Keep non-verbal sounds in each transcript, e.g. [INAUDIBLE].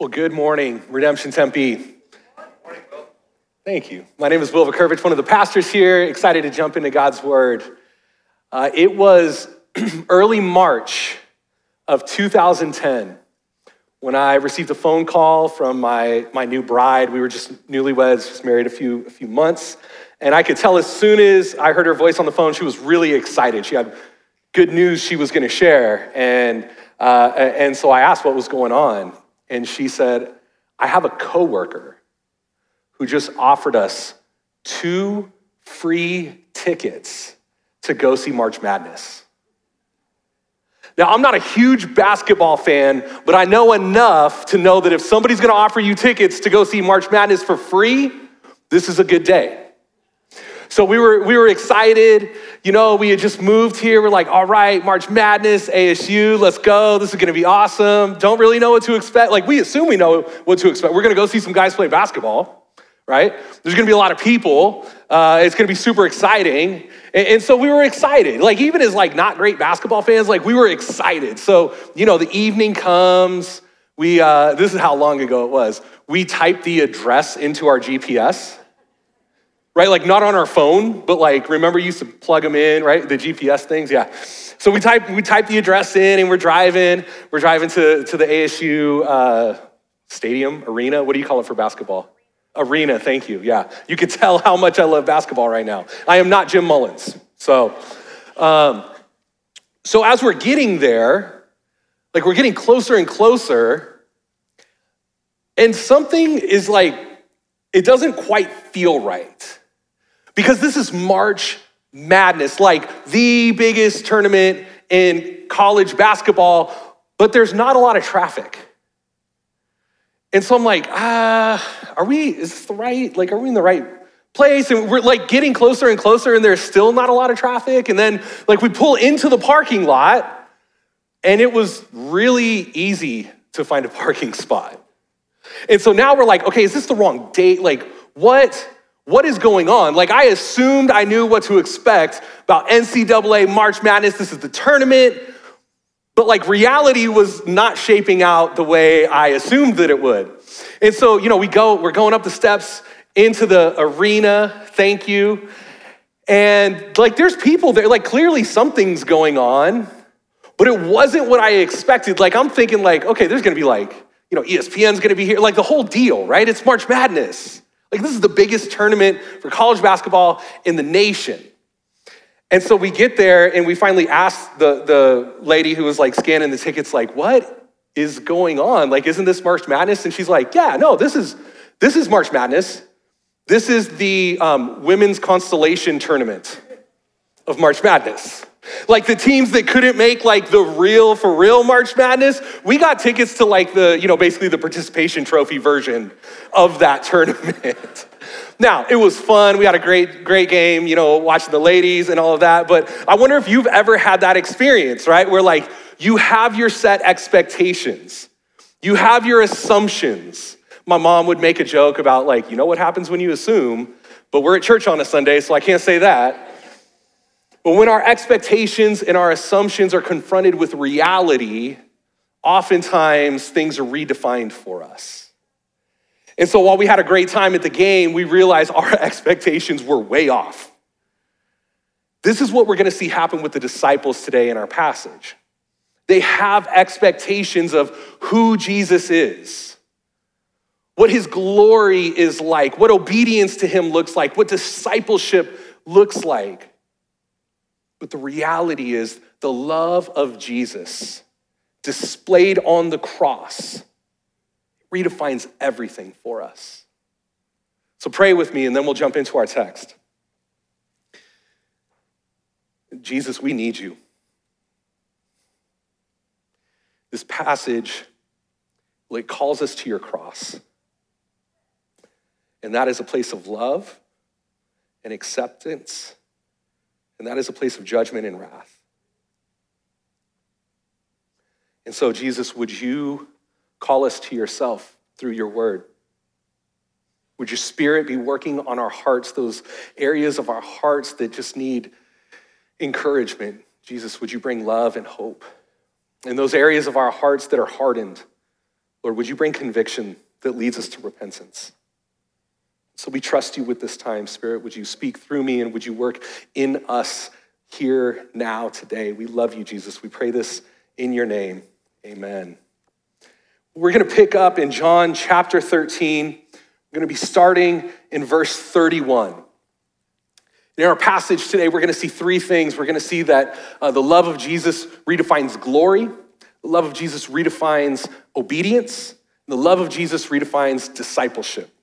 Well, good morning, Redemption Tempe. Thank you. My name is Will Vakurvich, one of the pastors here. Excited to jump into God's Word. Uh, it was [CLEARS THROAT] early March of 2010 when I received a phone call from my, my new bride. We were just newlyweds, just married a few, a few months. And I could tell as soon as I heard her voice on the phone, she was really excited. She had good news she was going to share. And, uh, and so I asked what was going on. And she said, I have a coworker who just offered us two free tickets to go see March Madness. Now, I'm not a huge basketball fan, but I know enough to know that if somebody's gonna offer you tickets to go see March Madness for free, this is a good day. So we were, we were excited. You know, we had just moved here. We're like, all right, March Madness, ASU, let's go. This is going to be awesome. Don't really know what to expect. Like, we assume we know what to expect. We're going to go see some guys play basketball, right? There's going to be a lot of people. Uh, it's going to be super exciting. And, and so we were excited. Like, even as like not great basketball fans, like we were excited. So, you know, the evening comes. We, uh, this is how long ago it was. We typed the address into our GPS right? Like not on our phone, but like remember you used to plug them in, right? The GPS things, yeah. So we type we type the address in, and we're driving. We're driving to to the ASU uh, stadium arena. What do you call it for basketball? Arena. Thank you. Yeah, you could [LAUGHS] tell how much I love basketball right now. I am not Jim Mullins, so. Um, so as we're getting there, like we're getting closer and closer, and something is like, it doesn't quite feel right. Because this is March Madness, like the biggest tournament in college basketball, but there's not a lot of traffic. And so I'm like, ah, are we, is this the right, like, are we in the right place? And we're like getting closer and closer, and there's still not a lot of traffic. And then, like, we pull into the parking lot, and it was really easy to find a parking [LAUGHS] spot. And so now we're like, okay, is this the wrong date? Like, what? What is going on? Like, I assumed I knew what to expect about NCAA March Madness. This is the tournament. But like, reality was not shaping out the way I assumed that it would. And so, you know, we go, we're going up the steps into the arena. Thank you. And like, there's people there, like, clearly something's going on, but it wasn't what I expected. Like, I'm thinking, like, okay, there's gonna be like, you know, ESPN's gonna be here, like the whole deal, right? It's March Madness. Like, this is the biggest tournament for college basketball in the nation. And so we get there and we finally ask the, the lady who was like scanning the tickets, like, what is going on? Like, isn't this March Madness? And she's like, yeah, no, this is, this is March Madness. This is the um, women's consolation tournament of March Madness. Like the teams that couldn't make like the real for real March Madness, we got tickets to like the, you know, basically the participation trophy version of that [LAUGHS] tournament. now, it was fun. We had a great, great game, you know, watching the ladies and all of that. But I wonder if you've ever had that experience, right? Where like you have your set expectations, you have your assumptions. My mom would make a joke about like, you know what happens when you assume, but we're at church on a Sunday, so I can't say that. But when our expectations and our assumptions are confronted with reality, oftentimes things are redefined for us. And so while we had a great time at the game, we realized our [LAUGHS] expectations were way off. This is what we're gonna see happen with the disciples today in our passage. They have expectations of who Jesus is, what his glory is like, what obedience to him looks like, what discipleship looks like. But the reality is, the love of Jesus displayed on the cross redefines everything for us. So pray with me, and then we'll jump into our text. Jesus, we need you. This passage it calls us to your cross. And that is a place of love and acceptance and that is a place of judgment and wrath. And so, Jesus, would you call us to yourself through your word? Would your spirit be working on our hearts, those areas of our hearts that just need encouragement? Jesus, would you bring love and hope? In those areas of our hearts that are hardened, Lord, would you bring conviction that leads us to repentance? So we trust you with this time, Spirit. Would you speak through me and would you work in us here now today? We love you, Jesus. We pray this in your name. Amen. We're going to pick up in John chapter 13. We're going to be starting in verse 31. In our passage today, we're going to see three things. We're going to see that uh, the love of Jesus redefines glory, the love of Jesus redefines obedience, the love of Jesus redefines discipleship.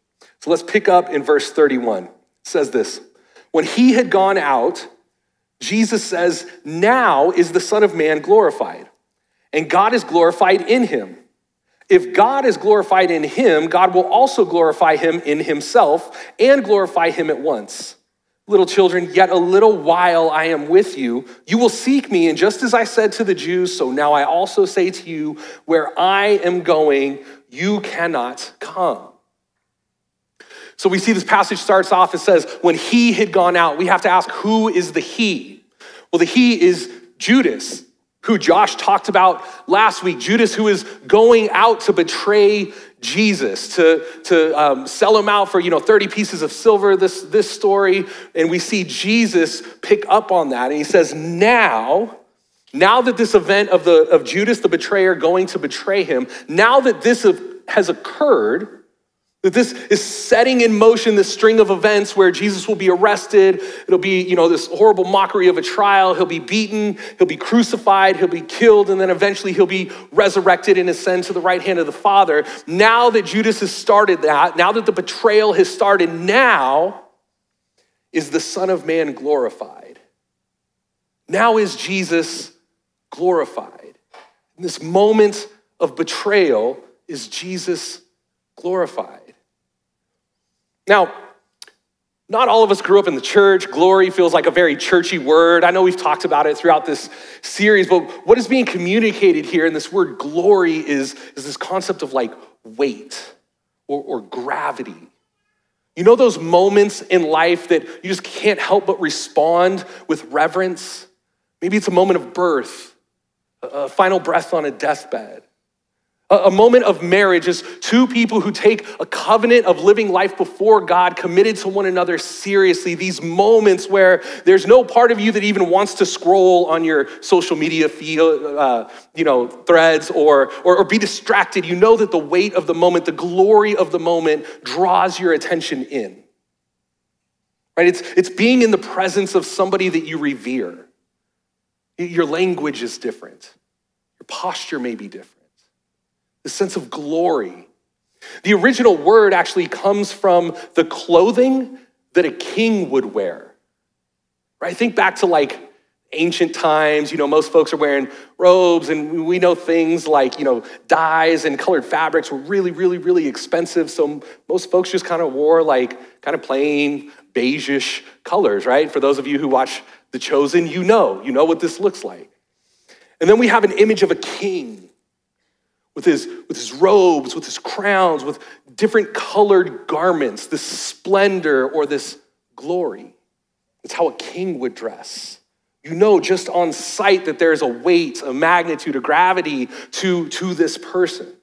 So let's pick up in verse 31. It says this When he had gone out, Jesus says, Now is the Son of Man glorified, and God is glorified in him. If God is glorified in him, God will also glorify him in himself and glorify him at once. Little children, yet a little while I am with you. You will seek me, and just as I said to the Jews, so now I also say to you, where I am going, you cannot come. So we see this passage starts off, it says, when he had gone out, we have to ask, who is the he? Well, the he is Judas, who Josh talked about last week. Judas, who is going out to betray Jesus, to, to um, sell him out for, you know, 30 pieces of silver, this, this story. And we see Jesus pick up on that. And he says, now, now that this event of, the, of Judas, the betrayer, going to betray him, now that this has occurred, that this is setting in motion this string of events where Jesus will be arrested. It'll be, you know, this horrible mockery of a trial. He'll be beaten, he'll be crucified, he'll be killed, and then eventually he'll be resurrected and ascend to the right hand of the Father. Now that Judas has started that, now that the betrayal has started, now is the Son of Man glorified. Now is Jesus glorified. In this moment of betrayal, is Jesus glorified. Now, not all of us grew up in the church. Glory feels like a very churchy word. I know we've talked about it throughout this series, but what is being communicated here in this word glory is, is this concept of like weight or, or gravity. You know those moments in life that you just can't help but respond with reverence? Maybe it's a moment of birth, a final breath on a deathbed. A moment of marriage is two people who take a covenant of living life before God, committed to one another seriously. These moments where there's no part of you that even wants to scroll on your social media feed, uh, you know, threads or, or, or be distracted. You know that the weight of the moment, the glory of the moment draws your attention in. Right? It's, it's being in the presence of somebody that you revere. Your language is different, your posture may be different the sense of glory. The original word actually comes from the clothing that a king would wear. Right? Think back to like ancient times, you know, most folks are wearing robes and we know things like, you know, dyes and colored fabrics were really, really, really expensive. So most folks just kind of wore like kind of plain beigeish colors, right? For those of you who watch The Chosen, you know, you know what this looks like. And then we have an image of a king with his, with his robes, with his crowns, with different colored garments, this splendor or this glory. It's how a king would dress. You know just on sight that there's a weight, a magnitude, a gravity to, to this person.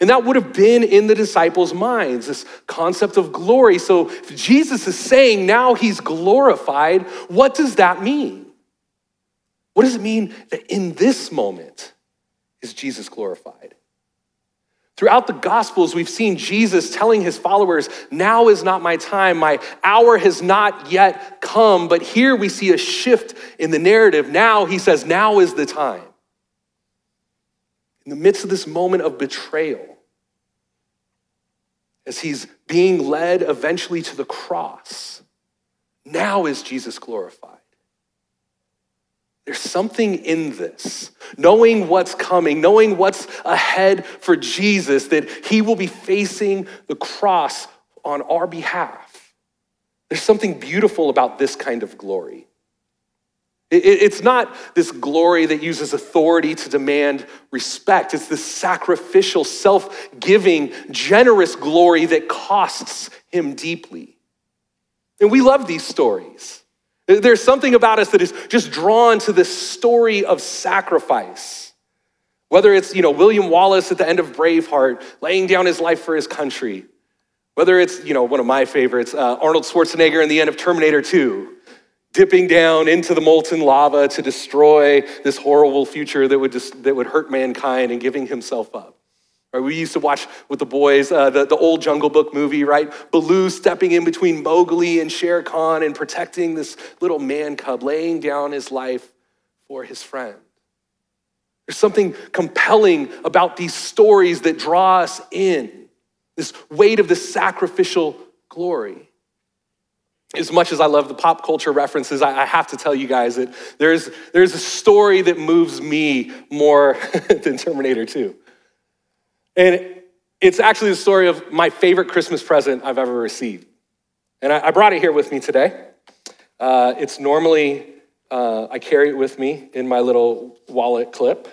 And that would have been in the disciples' minds, this concept of glory. So if Jesus is saying now he's glorified, what does that mean? What does it mean that in this moment, is Jesus glorified. Throughout the Gospels, we've seen Jesus telling his followers, Now is not my time. My hour has not yet come. But here we see a shift in the narrative. Now he says, Now is the time. In the midst of this moment of betrayal, as he's being led eventually to the cross, now is Jesus glorified. There's something in this. Knowing what's coming, knowing what's ahead for Jesus, that he will be facing the cross on our behalf. There's something beautiful about this kind of glory. It's not this glory that uses authority to demand respect. It's this sacrificial, self giving, generous glory that costs him deeply. And we love these stories. There's something about us that is just drawn to this story of sacrifice, Whether it's, you know, William Wallace at the end of Braveheart, laying down his life for his country. Whether it's, you know, one of my favorites, uh, Arnold Schwarzenegger in the end of Terminator 2, dipping down into the molten lava to destroy this horrible future that would, just, that would hurt mankind and giving himself up. Right, we used to watch with the boys uh, the, the old Jungle Book movie, right? Baloo stepping in between Mowgli and Shere Khan and protecting this little man cub, laying down his life for his friend. There's something compelling about these stories that draw us in, this weight of the sacrificial glory. As much as I love the pop culture references, I, have to tell you guys that there's, there's a story that moves me more [LAUGHS] than Terminator 2. And it's actually the story of my favorite Christmas present I've ever received. And I, I brought it here with me today. Uh, it's normally, uh, I carry it with me in my little wallet clip.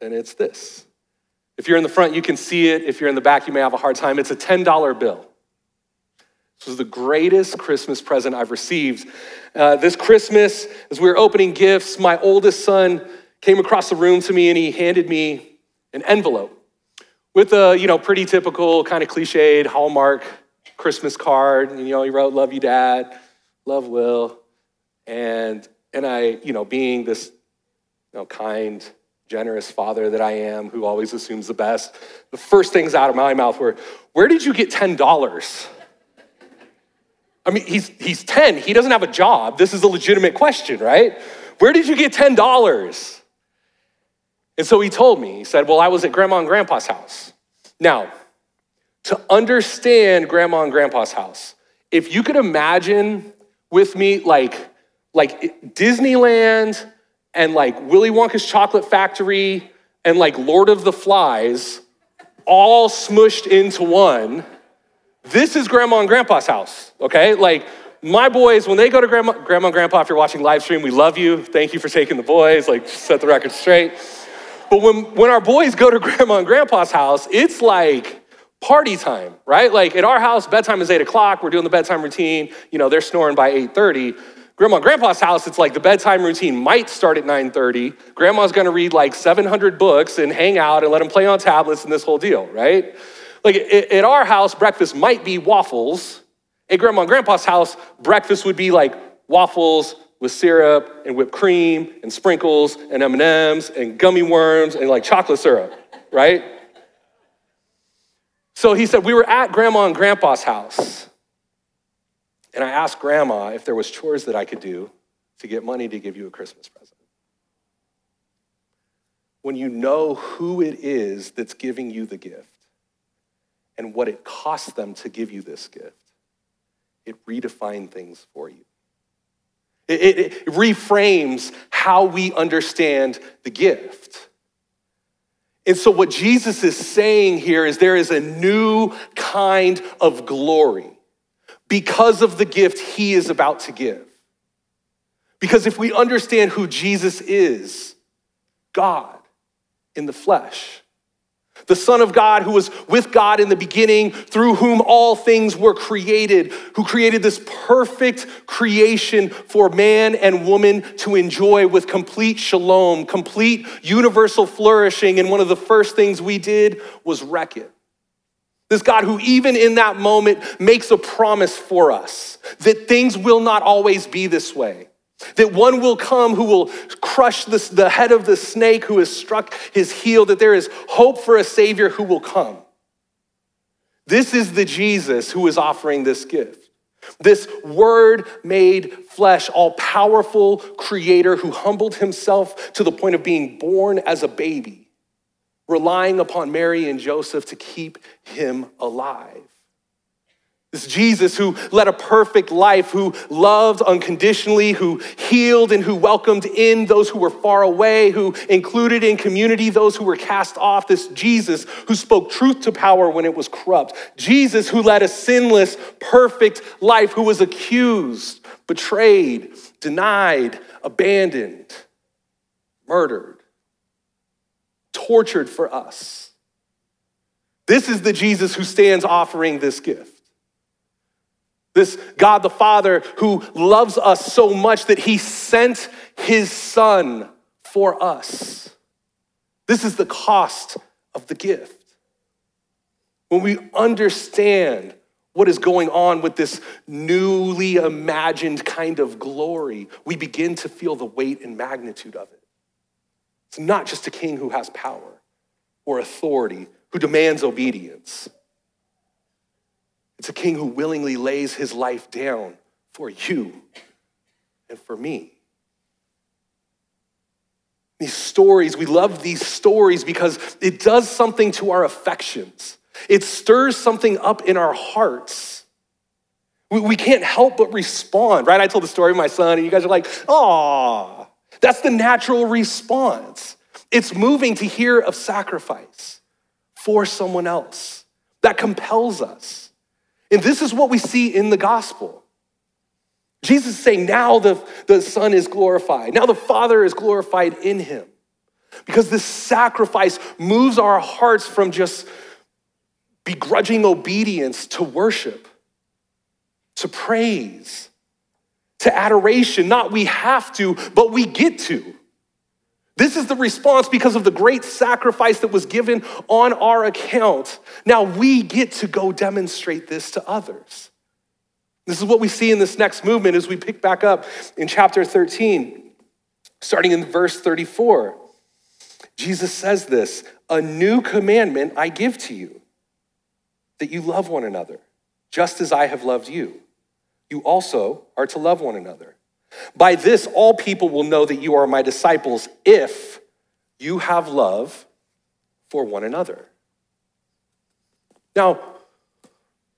And it's this. If you're in the front, you can see it. If you're in the back, you may have a hard time. It's a $10 bill. This was the greatest Christmas present I've received. Uh, this Christmas, as we were opening gifts, my oldest son came across the room to me and he handed me an envelope with a, you know, pretty typical kind of cliched Hallmark Christmas card. And, you know, he wrote, Love you, Dad, love Will. And, and I, you know, being this, you know, kind, generous father that I am, who always assumes the best, the first things out of my mouth were, Where did you get $10? I mean, he's, he's 10. He doesn't have a job. This is a legitimate question, right? Where did you get $10? And so he told me, he said, Well, I was at grandma and grandpa's house. Now, to understand grandma and grandpa's house, if you could imagine with me like, like Disneyland and like Willy Wonka's chocolate factory and like Lord of the Flies all smushed into one, this is grandma and grandpa's house, okay? Like my boys, when they go to grandma, grandma and grandpa, if you're watching live stream, we love you. Thank you for taking the boys, like set the record straight. But when, when our boys go to [LAUGHS] grandma and grandpa's house, it's like party time, right? Like at our house, bedtime is eight o'clock. We're doing the bedtime routine. You know, they're snoring by 8:30. Grandma and grandpa's house, it's like the bedtime routine might start at 9:30. Grandma's gonna read like 700 books and hang out and let them play on tablets and this whole deal, right? Like at our house, breakfast might be waffles. At grandma and grandpa's house, breakfast would be like waffles, with syrup and whipped cream and sprinkles and M&Ms and gummy worms and like chocolate syrup, right? So he said, we were at grandma and grandpa's house. And I asked grandma if there was chores that I could do to get money to give you a Christmas present. When you know who it is that's giving you the gift and what it costs them to give you this gift, it redefined things for you. It, it, it reframes how we understand the gift. And so, what Jesus is saying here is there is a new kind of glory because of the gift he is about to give. Because if we understand who Jesus is, God in the flesh, the Son of God who was with God in the beginning, through whom all things were created, who created this perfect creation for man and woman to enjoy with complete shalom, complete universal flourishing. And one of the first things we did was wreck it. This God who, even in that moment, makes a promise for us that things will not always be this way. That one will come who will crush the head of the snake who has struck his heel, that there is hope for a Savior who will come. This is the Jesus who is offering this gift. This word made flesh, all powerful creator who humbled himself to the point of being born as a baby, relying upon Mary and Joseph to keep him alive. This Jesus who led a perfect life, who loved unconditionally, who healed and who welcomed in those who were far away, who included in community those who were cast off. This Jesus who spoke truth to power when it was corrupt. Jesus who led a sinless, perfect life, who was accused, betrayed, denied, abandoned, murdered, tortured for us. This is the Jesus who stands offering this gift. This God the Father who loves us so much that he sent his son for us. This is the cost of the gift. When we understand what is going on with this newly imagined kind of glory, we begin to feel the weight and magnitude of it. It's not just a king who has power or authority, who demands obedience. It's a king who willingly lays his life down for you and for me. These stories, we love these stories because it does something to our affections. It stirs something up in our hearts. We, we can't help but respond, right? I told the story of my son, and you guys are like, "Aw, that's the natural response. It's moving to hear of sacrifice for someone else. That compels us. And this is what we see in the gospel. Jesus is saying, now the, the Son is glorified. Now the Father is glorified in him. Because this sacrifice moves our hearts from just begrudging obedience to worship, to praise, to adoration. Not we have to, but we get to. This is the response because of the great sacrifice that was given on our account. Now we get to go demonstrate this to others. This is what we see in this next movement as we pick back up in chapter 13, starting in verse 34. Jesus says this A new commandment I give to you that you love one another, just as I have loved you. You also are to love one another. By this, all people will know that you are my disciples if you have love for one another. Now,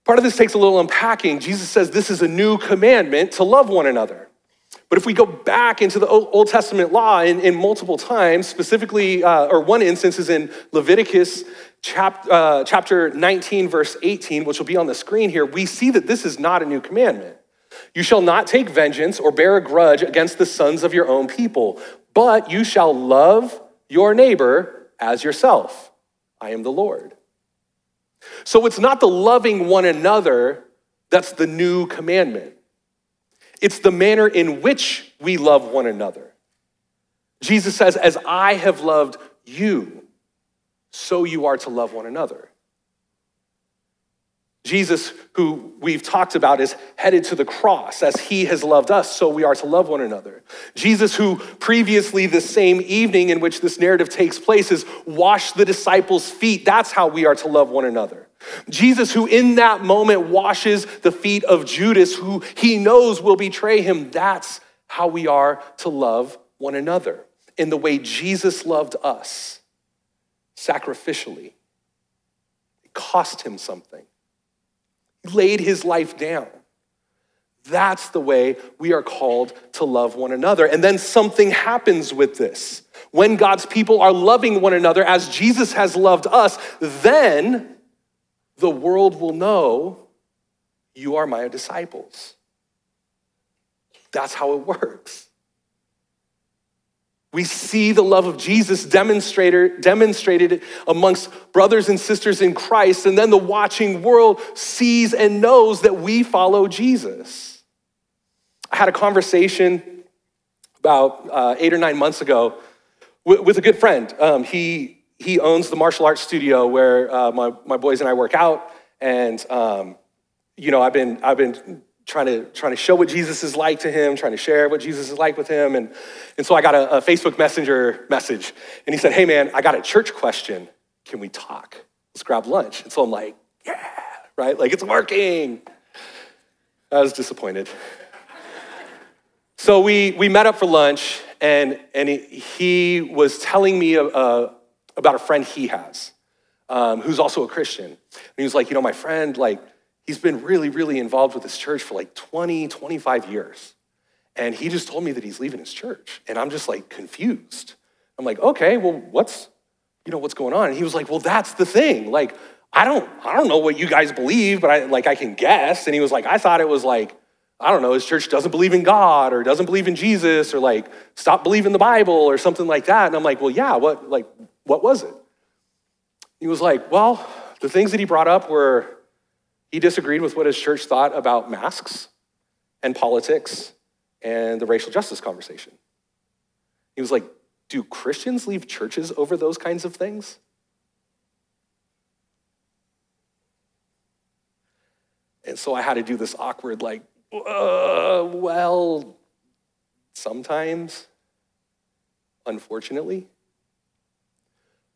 part of this takes a little unpacking. Jesus says this is a new commandment to love one another. But if we go back into the Old Testament law in, in multiple times, specifically, uh, or one instance is in Leviticus chap, uh, chapter 19, verse 18, which will be on the screen here, we see that this is not a new commandment. You shall not take vengeance or bear a grudge against the sons of your own people, but you shall love your neighbor as yourself. I am the Lord. So it's not the loving one another that's the new commandment. It's the manner in which we love one another. Jesus says, As I have loved you, so you are to love one another. Jesus, who we've talked about, is headed to the cross. As he has loved us, so we are to love one another. Jesus, who previously, the same evening in which this narrative takes place, is washed the disciples' feet. That's how we are to love one another. Jesus, who in that moment washes the feet of Judas, who he knows will betray him. That's how we are to love one another in the way Jesus loved us sacrificially. It cost him something. Laid his life down. That's the way we are called to love one another. And then something happens with this. When God's people are loving one another as Jesus has loved us, then the world will know you are my disciples. That's how it works. We see the love of Jesus demonstrated, amongst brothers and sisters in Christ, and then the watching world sees and knows that we follow Jesus. I had a conversation about uh, eight or nine months ago with, with a good friend. Um, he, he owns the martial arts studio where uh, my, my boys and I work out, and um, you know, I've been, I've been trying to trying to show what Jesus is like to him, trying to share what Jesus is like with him. And, and so I got a, a Facebook Messenger message, and he said, Hey man, I got a church question. Can we talk? Let's grab lunch. And so I'm like, Yeah, right? Like it's working. I was disappointed. so we we met up for lunch, and and he, he was telling me uh, about a friend he has, um, who's also a Christian. And he was like, you know, my friend, like he's been really, really involved with this church for like 20, 25 years. And he just told me that he's leaving his church. And I'm just like confused. I'm like, okay, well, what's, you know, what's going on? And he was like, well, that's the thing. Like, I don't, I don't know what you guys believe, but I like I can guess. And he was like, I thought it was like, I don't know, his church doesn't believe in God or doesn't believe in Jesus or like stop believing the Bible or something like that. And I'm like, well, yeah, what like what was it? He was like, well, the things that he brought up were he disagreed with what his church thought about masks and politics and the racial justice conversation. He was like, do Christians leave churches over those kinds of things? And so I had to do this awkward, like, well, sometimes, unfortunately.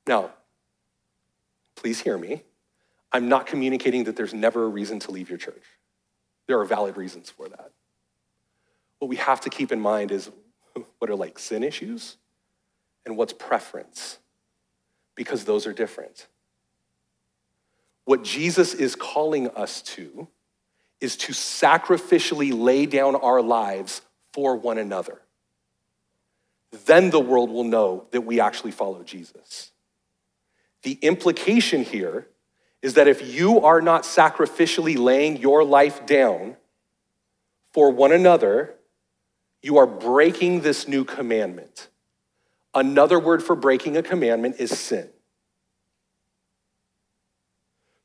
Now, please hear me. I'm not communicating that there's never a reason to leave your church. There are valid reasons for that. What we have to keep in mind is [LAUGHS] what are like sin issues and what's preference, because those are different. What Jesus is calling us to is to sacrificially lay down our lives for one another. Then the world will know that we actually follow Jesus. The implication here is that if you are not sacrificially laying your life down for one another, you are breaking this new commandment. Another word for breaking a commandment is sin.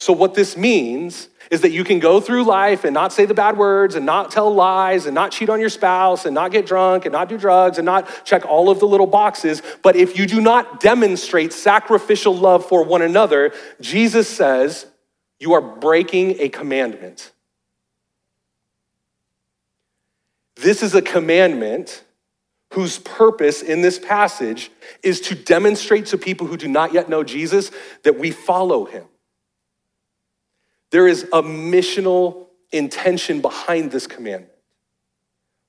So, what this means is that you can go through life and not say the bad words and not tell lies and not cheat on your spouse and not get drunk and not do drugs and not check all of the little boxes. But if you do not demonstrate sacrificial love for one another, Jesus says you are breaking a commandment. This is a commandment whose purpose in this passage is to demonstrate to people who do not yet know Jesus that we follow him. There is a missional intention behind this commandment.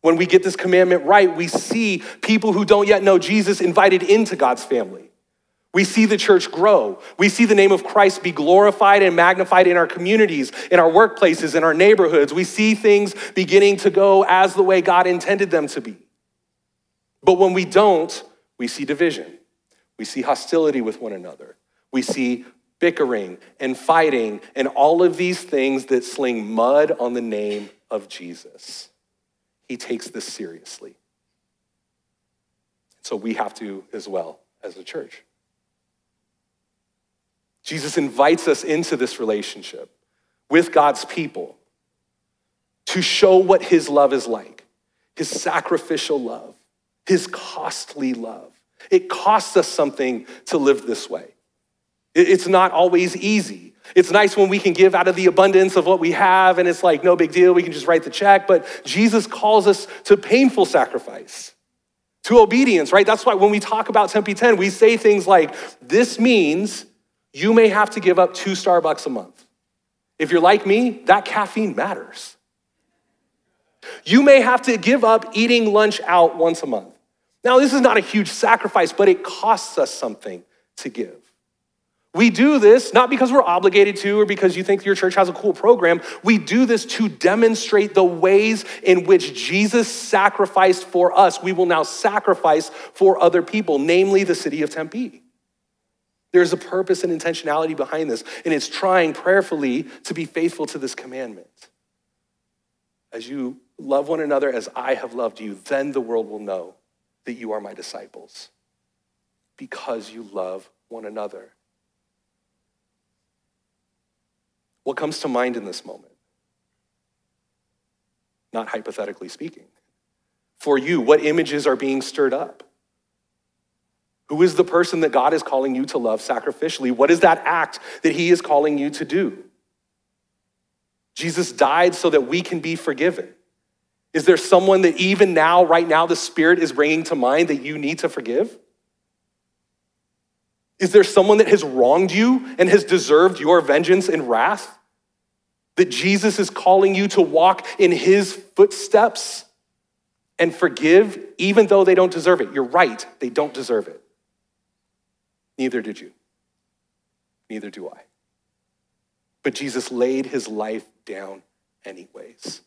When we get this commandment right, we see people who don't yet know Jesus invited into God's family. We see the church grow. We see the name of Christ be glorified and magnified in our communities, in our workplaces, in our neighborhoods. We see things beginning to go as the way God intended them to be. But when we don't, we see division. We see hostility with one another. We see bickering and fighting and all of these things that sling mud on the name of Jesus. He takes this seriously. So we have to as well as a church. Jesus invites us into this relationship with God's people to show what his love is like his sacrificial love, his costly love. It costs us something to live this way. It's not always easy. It's nice when we can give out of the abundance of what we have, and it's like no big deal, we can just write the check. But Jesus calls us to painful sacrifice, to obedience, right? That's why when we talk about Tempe 10, we say things like, this means you may have to give up two Starbucks a month. If you're like me, that caffeine matters. You may have to give up eating lunch out once a month. Now, this is not a huge sacrifice, but it costs us something to give. We do this not because we're obligated to or because you think your church has a cool program. We do this to demonstrate the ways in which Jesus sacrificed for us. We will now sacrifice for other people, namely the city of Tempe. There's a purpose and intentionality behind this, and it's trying prayerfully to be faithful to this commandment. As you love one another as I have loved you, then the world will know that you are my disciples because you love one another. What comes to mind in this moment? Not hypothetically speaking. For you, what images are being stirred up? Who is the person that God is calling you to love sacrificially? What is that act that He is calling you to do? Jesus died so that we can be forgiven. Is there someone that even now, right now, the Spirit is bringing to mind that you need to forgive? Is there someone that has wronged you and has deserved your vengeance and wrath? That Jesus is calling you to walk in his footsteps and forgive even though they don't deserve it. You're right, they don't deserve it. Neither did you. Neither do I. But Jesus laid his life down anyways.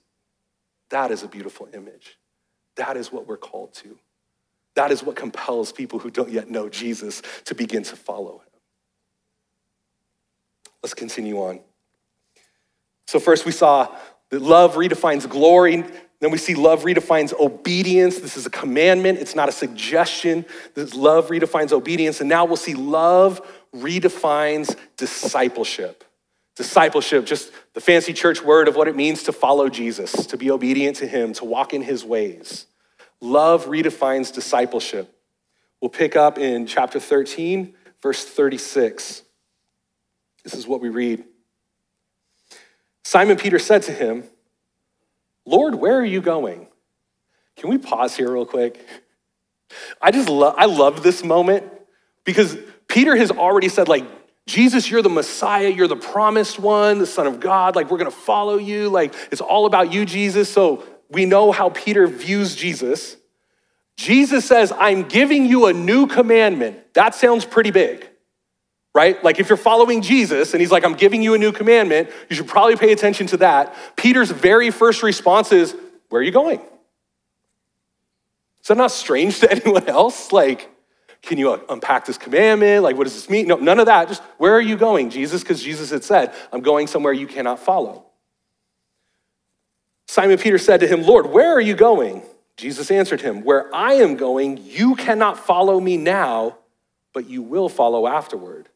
That is a beautiful image. That is what we're called to. That is what compels people who don't yet know Jesus to begin to follow him. Let's continue on. So, first we saw that love redefines glory. Then we see love redefines obedience. This is a commandment, it's not a suggestion. This love redefines obedience. And now we'll see love redefines discipleship. Discipleship, just the fancy church word of what it means to follow Jesus, to be obedient to him, to walk in his ways. Love redefines discipleship. We'll pick up in chapter 13, verse 36. This is what we read. Simon Peter said to him, Lord, where are you going? Can we pause here real quick? I just love I love this moment because Peter has already said like Jesus, you're the Messiah, you're the promised one, the Son of God, like we're gonna follow you, like it's all about you, Jesus. So we know how Peter views Jesus. Jesus says, I'm giving you a new commandment. That sounds pretty big, right? Like if you're following Jesus and he's like, I'm giving you a new commandment, you should probably pay attention to that. Peter's very first response is, Where are you going? Is that not strange [LAUGHS] to anyone else? Like, can you uh, unpack this commandment? Like, what does this mean? No, none of that. Just where are you going, Jesus? Because Jesus had said, I'm going somewhere you cannot follow. Simon Peter said to him, Lord, where are you going? Jesus answered him, Where I am going, you cannot follow me now, but you will follow afterward.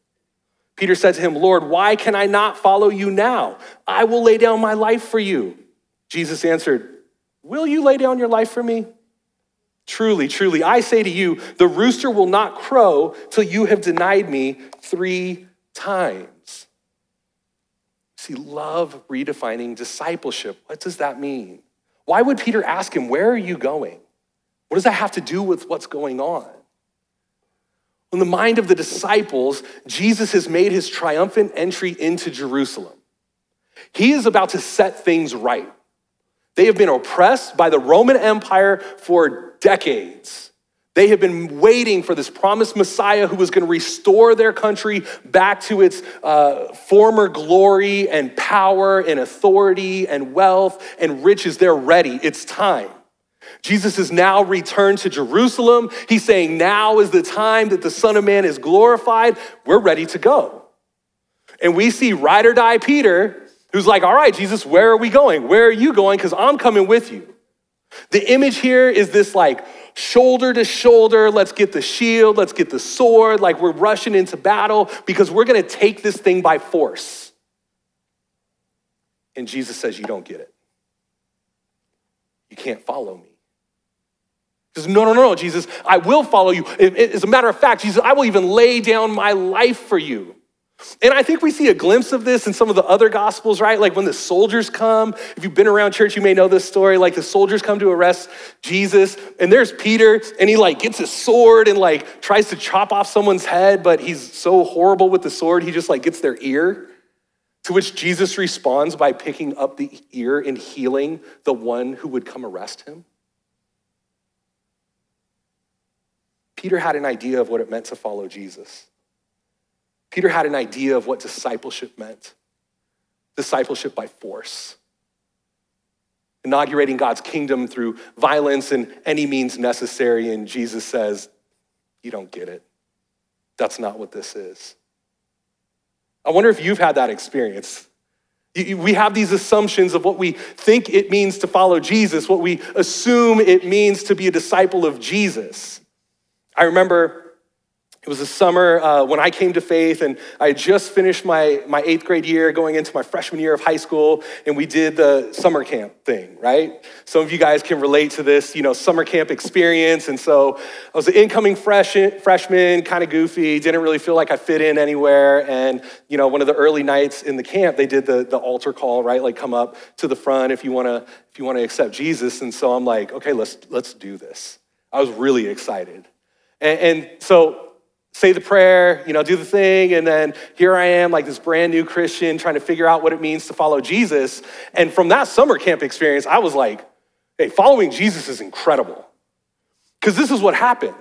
Peter said to him, Lord, why can I not follow you now? I will lay down my life for you. Jesus answered, Will you lay down your life for me? Truly, truly, I say to you, the rooster will not crow till you have denied me three times. See, love redefining discipleship. What does that mean? Why would Peter ask him, Where are you going? What does that have to do with what's going on? In the mind of the disciples, Jesus has made his triumphant entry into Jerusalem. He is about to set things right. They have been oppressed by the Roman Empire for decades. They have been waiting for this promised Messiah who was going to restore their country back to its uh, former glory and power and authority and wealth and riches. They're ready. It's time. Jesus is now returned to Jerusalem. He's saying, Now is the time that the Son of Man is glorified. We're ready to go. And we see ride or die Peter, who's like, All right, Jesus, where are we going? Where are you going? Because I'm coming with you. The image here is this like shoulder to shoulder, let's get the shield, let's get the sword, like we're rushing into battle because we're gonna take this thing by force. And Jesus says, You don't get it. You can't follow me. Says, No, no, no, Jesus, I will follow you. As a matter of fact, Jesus, I will even lay down my life for you. And I think we see a glimpse of this in some of the other gospels, right? Like when the soldiers come. If you've been around church, you may know this story. Like the soldiers come to arrest Jesus, and there's Peter, and he like gets his sword and like tries to chop off someone's head, but he's so horrible with the sword, he just like gets their ear. To which Jesus responds by picking up the ear and healing the one who would come arrest him. Peter had an idea of what it meant to follow Jesus. Peter had an idea of what discipleship meant discipleship by force, inaugurating God's kingdom through violence and any means necessary. And Jesus says, You don't get it. That's not what this is. I wonder if you've had that experience. We have these assumptions of what we think it means to follow Jesus, what we assume it means to be a disciple of Jesus. I remember it was the summer uh, when I came to faith, and I just finished my, my eighth grade year, going into my freshman year of high school, and we did the summer camp thing, right? Some of you guys can relate to this, you know, summer camp experience. And so I was an incoming fresh, freshman, kind of goofy, didn't really feel like I fit in anywhere. And, you know, one of the early nights in the camp, they did the, the altar call, right? Like come up to the front if you want to if you want to accept Jesus. And so I'm like, okay, let's let's do this. I was really excited. And, and so say the prayer, you know, do the thing, and then here I am, like this brand new Christian, trying to figure out what it means to follow Jesus. And from that summer camp experience, I was like, hey, following Jesus is incredible. Because this is what happened.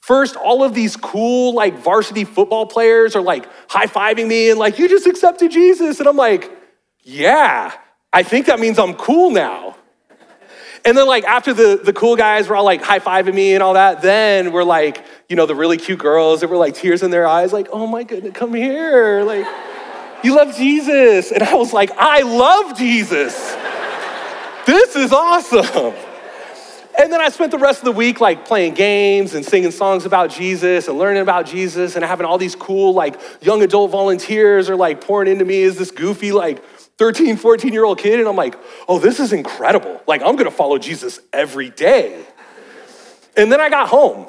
First, all of these cool, like, varsity football players are like high fiving me and like, you just accepted Jesus. And I'm like, yeah, I think that means I'm cool now. And then, like, after the, the cool guys were all like high fiving me and all that, then we're like, you know, the really cute girls that were like tears in their eyes, like, oh my goodness, come here. Like, you love Jesus. And I was like, I love Jesus. this is awesome. And then I spent the rest of the week like playing games and singing songs about Jesus and learning about Jesus and having all these cool like young adult volunteers are like pouring into me as this goofy like 13, 14 year old kid. And I'm like, oh, this is incredible. Like, I'm gonna follow Jesus every day. And then I got home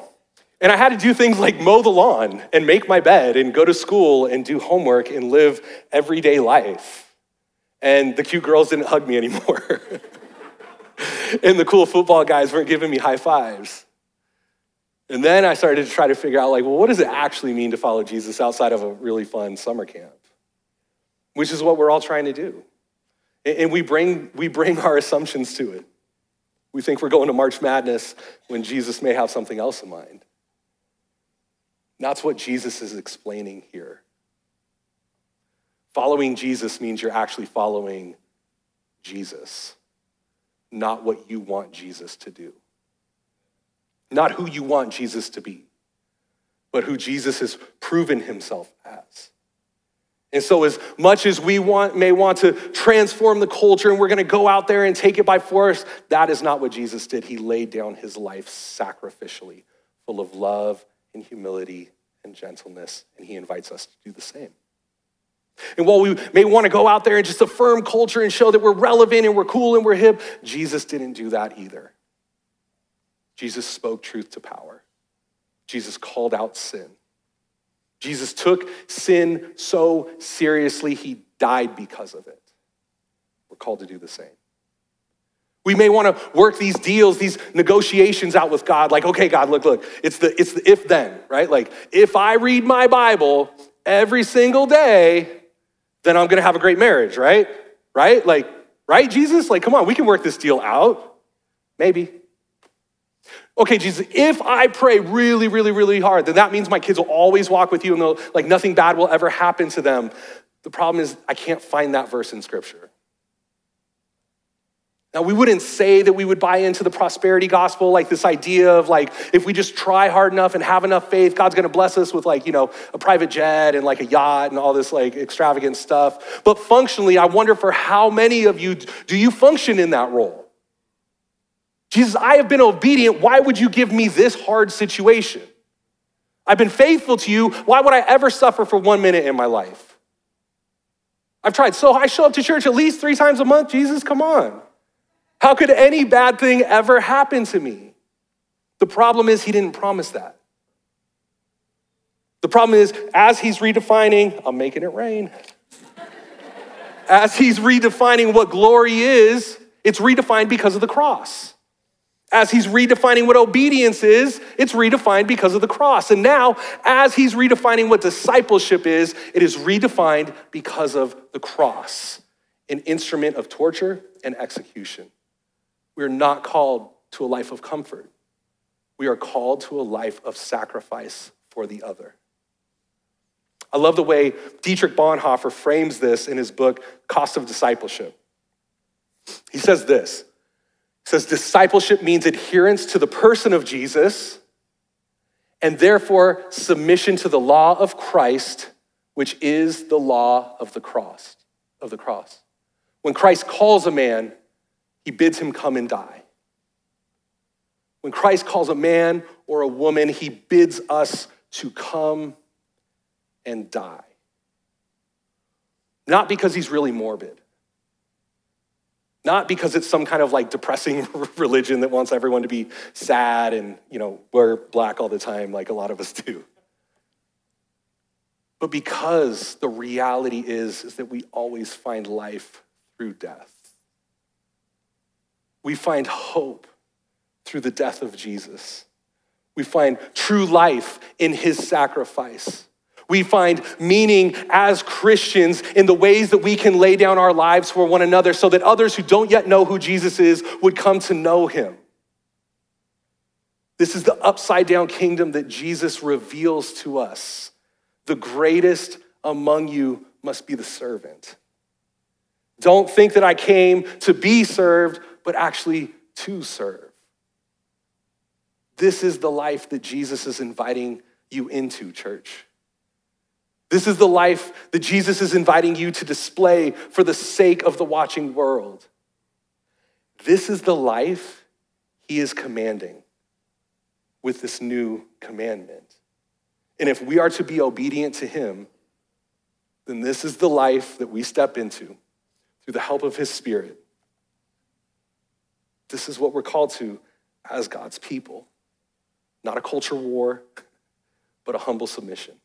And I had to do things like mow the lawn and make my bed and go to school and do homework and live everyday life. And the cute girls didn't hug me anymore. [LAUGHS] and the cool football guys weren't giving me high fives. And then I started to try to figure out, like, well, what does it actually mean to follow Jesus outside of a really fun summer camp? Which is what we're all trying to do. And we bring, we bring our assumptions to it. We think we're going to March Madness when Jesus may have something else in mind. That's what Jesus is explaining here. Following Jesus means you're actually following Jesus, not what you want Jesus to do. Not who you want Jesus to be, but who Jesus has proven himself as. And so, as much as we want, may want to transform the culture and we're going to go out there and take it by force, that is not what Jesus did. He laid down his life sacrificially, full of love and humility and gentleness, and he invites us to do the same. And while we may want to go out there and just affirm culture and show that we're relevant and we're cool and we're hip, Jesus didn't do that either. Jesus spoke truth to power. Jesus called out sin. Jesus took sin so seriously, he died because of it. We're called to do the same. We may want to work these deals, these negotiations out with God. Like, okay, God, look, look, it's the, it's the if then, right? Like, if I read my Bible every single day, then I'm going to have a great marriage, right? Right? Like, right, Jesus? Like, come on, we can work this deal out. Maybe. Okay, Jesus, if I pray really, really, really hard, then that means my kids will always walk with you and they'll, like nothing bad will ever happen to them. The problem is I can't find that verse in scripture. Now, we wouldn't say that we would buy into the prosperity gospel, like this idea of like, if we just try hard enough and have enough faith, God's gonna bless us with like, you know, a private jet and like a yacht and all this like extravagant stuff. But functionally, I wonder for how many of you do you function in that role? Jesus, I have been obedient. Why would you give me this hard situation? I've been faithful to you. Why would I ever suffer for one minute in my life? I've tried. So I show up to church at least three times a month. Jesus, come on. How could any bad thing ever happen to me? The problem is, he didn't promise that. The problem is, as he's redefining, I'm making it rain. as he's redefining what glory is, it's redefined because of the cross. As he's redefining what obedience is, it's redefined because of the cross. And now, as he's redefining what discipleship is, it is redefined because of the cross, an instrument of torture and execution. We are not called to a life of comfort. We are called to a life of sacrifice for the other. I love the way Dietrich Bonhoeffer frames this in his book, Cost of Discipleship. He says this says, Discipleship means adherence to the person of Jesus and therefore submission to the law of Christ, which is the law of the cross. Of the cross. When Christ calls a man, he bids him come and die. When Christ calls a man or a woman, he bids us to come and die. Not because he's really morbid. Not because it's some kind of like depressing [LAUGHS] religion that wants everyone to be sad and, you know, wear black all the time like a lot of us [LAUGHS] do. But because the reality is, is that we always find life through death. We find hope through the death of Jesus. We find true life in his sacrifice. We find meaning as Christians in the ways that we can lay down our lives for one another so that others who don't yet know who Jesus is would come to know him. This is the upside down kingdom that Jesus reveals to us. The greatest among you must be the servant. Don't think that I came to be served, but actually to serve. This is the life that Jesus is inviting you into, church. This is the life that Jesus is inviting you to display for the sake of the watching world. This is the life he is commanding with this new commandment. And if we are to be obedient to him, then this is the life that we step into through the help of his spirit this is what we're called to as God's people. not a culture war, but a humble submission,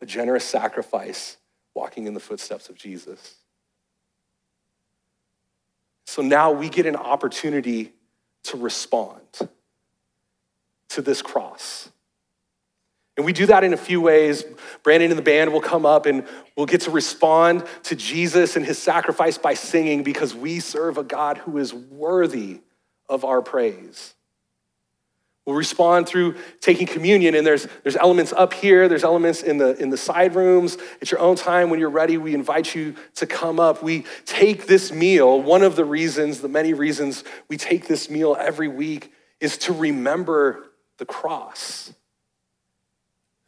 a generous sacrifice, walking in the footsteps of Jesus. So now we get an opportunity to respond to this cross. And we do that in a few ways. Brandon and the band will come up and we'll get to respond to Jesus and his sacrifice by singing because we serve a God who is worthy of our praise. We'll respond through taking communion, and there's, there's elements up here, there's elements in the, in the side rooms. At your own time, when you're ready, we invite you to come up. We take this meal. One of the reasons, the many reasons we take this meal every week is to remember the cross.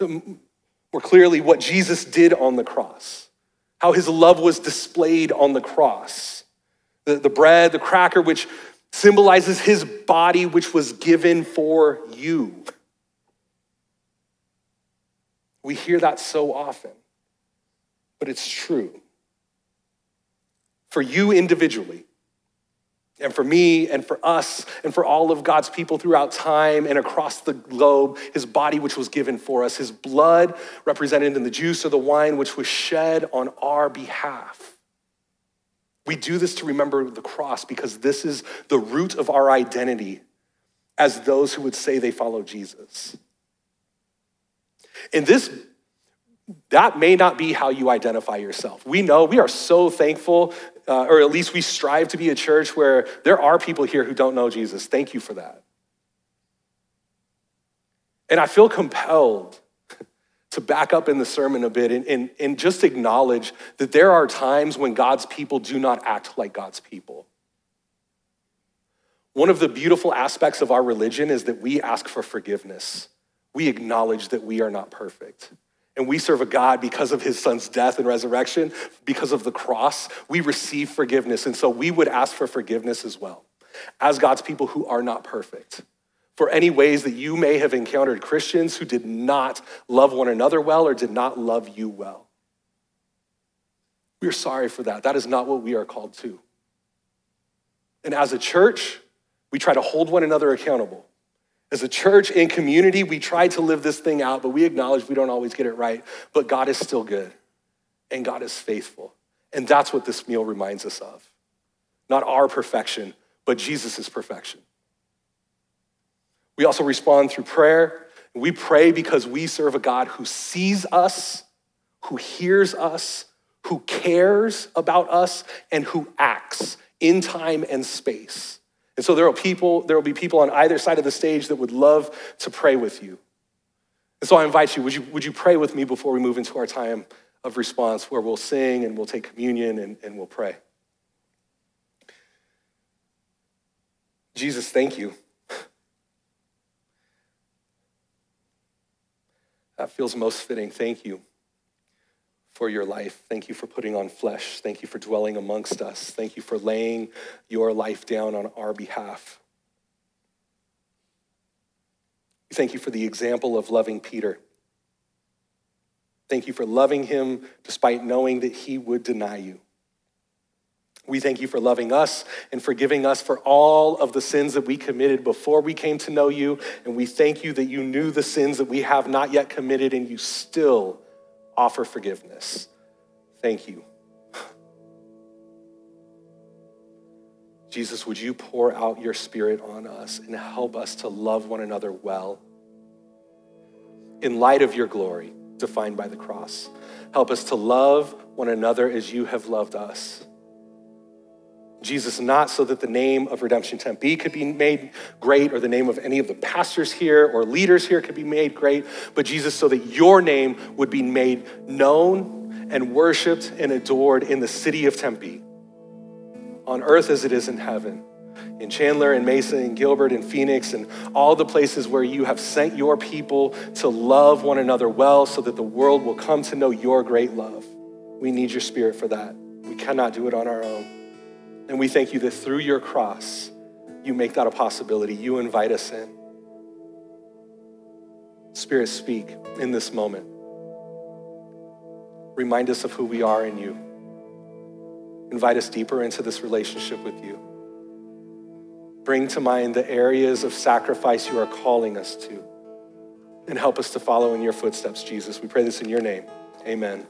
More clearly, what Jesus did on the cross, how his love was displayed on the cross. The, the bread, the cracker, which symbolizes his body, which was given for you. We hear that so often, but it's true. For you individually, and for me and for us and for all of God's people throughout time and across the globe, his body, which was given for us, his blood represented in the juice or the wine, which was shed on our behalf. We do this to remember the cross because this is the root of our identity as those who would say they follow Jesus. And this, that may not be how you identify yourself. We know, we are so thankful, uh, or at least we strive to be a church where there are people here who don't know Jesus. Thank you for that. And I feel compelled to back up in the sermon a bit and, and, and just acknowledge that there are times when God's people do not act like God's people. One of the beautiful aspects of our religion is that we ask for forgiveness. We acknowledge that we are not perfect. And we serve a God because of his son's death and resurrection, because of the cross, we receive forgiveness. And so we would ask for forgiveness as well, as God's people who are not perfect for any ways that you may have encountered Christians who did not love one another well or did not love you well. We're sorry for that. That is not what we are called to. And as a church, we try to hold one another accountable. As a church in community, we try to live this thing out, but we acknowledge we don't always get it right. But God is still good, and God is faithful. And that's what this meal reminds us of. Not our perfection, but Jesus' perfection. We also respond through prayer. We pray because we serve a God who sees us, who hears us, who cares about us, and who acts in time and space. And so there will people, there will be people on either side of the stage that would love to pray with you. And so I invite you, would you, would you pray with me before we move into our time of response where we'll sing and we'll take communion and, and we'll pray? Jesus, thank you That feels most fitting. Thank you for your life. Thank you for putting on flesh. Thank you for dwelling amongst us. Thank you for laying your life down on our behalf. Thank you for the example of loving Peter. Thank you for loving him despite knowing that he would deny you. We thank you for loving us and forgiving us for all of the sins that we committed before we came to know you. And we thank you that you knew the sins that we have not yet committed and you still offer forgiveness. Thank you. [SIGHS] Jesus, would you pour out your spirit on us and help us to love one another well in light of your glory defined by the cross? Help us to love one another as you have loved us. Jesus not so that the name of Redemption Tempe could be made great or the name of any of the pastors here or leaders here could be made great, but Jesus so that your name would be made known and worshiped and adored in the city of Tempe, on earth as it is in heaven. In Chandler and Mesa and Gilbert and Phoenix and all the places where you have sent your people to love one another well so that the world will come to know your great love. We need your spirit for that. We cannot do it on our own. And we thank you that through your cross, you make that a possibility. You invite us in. Spirit, speak in this moment. Remind us of who we are in you. Invite us deeper into this relationship with you. Bring to mind the areas of sacrifice you are calling us to. And help us to follow in your footsteps, Jesus. We pray this in your name. Amen.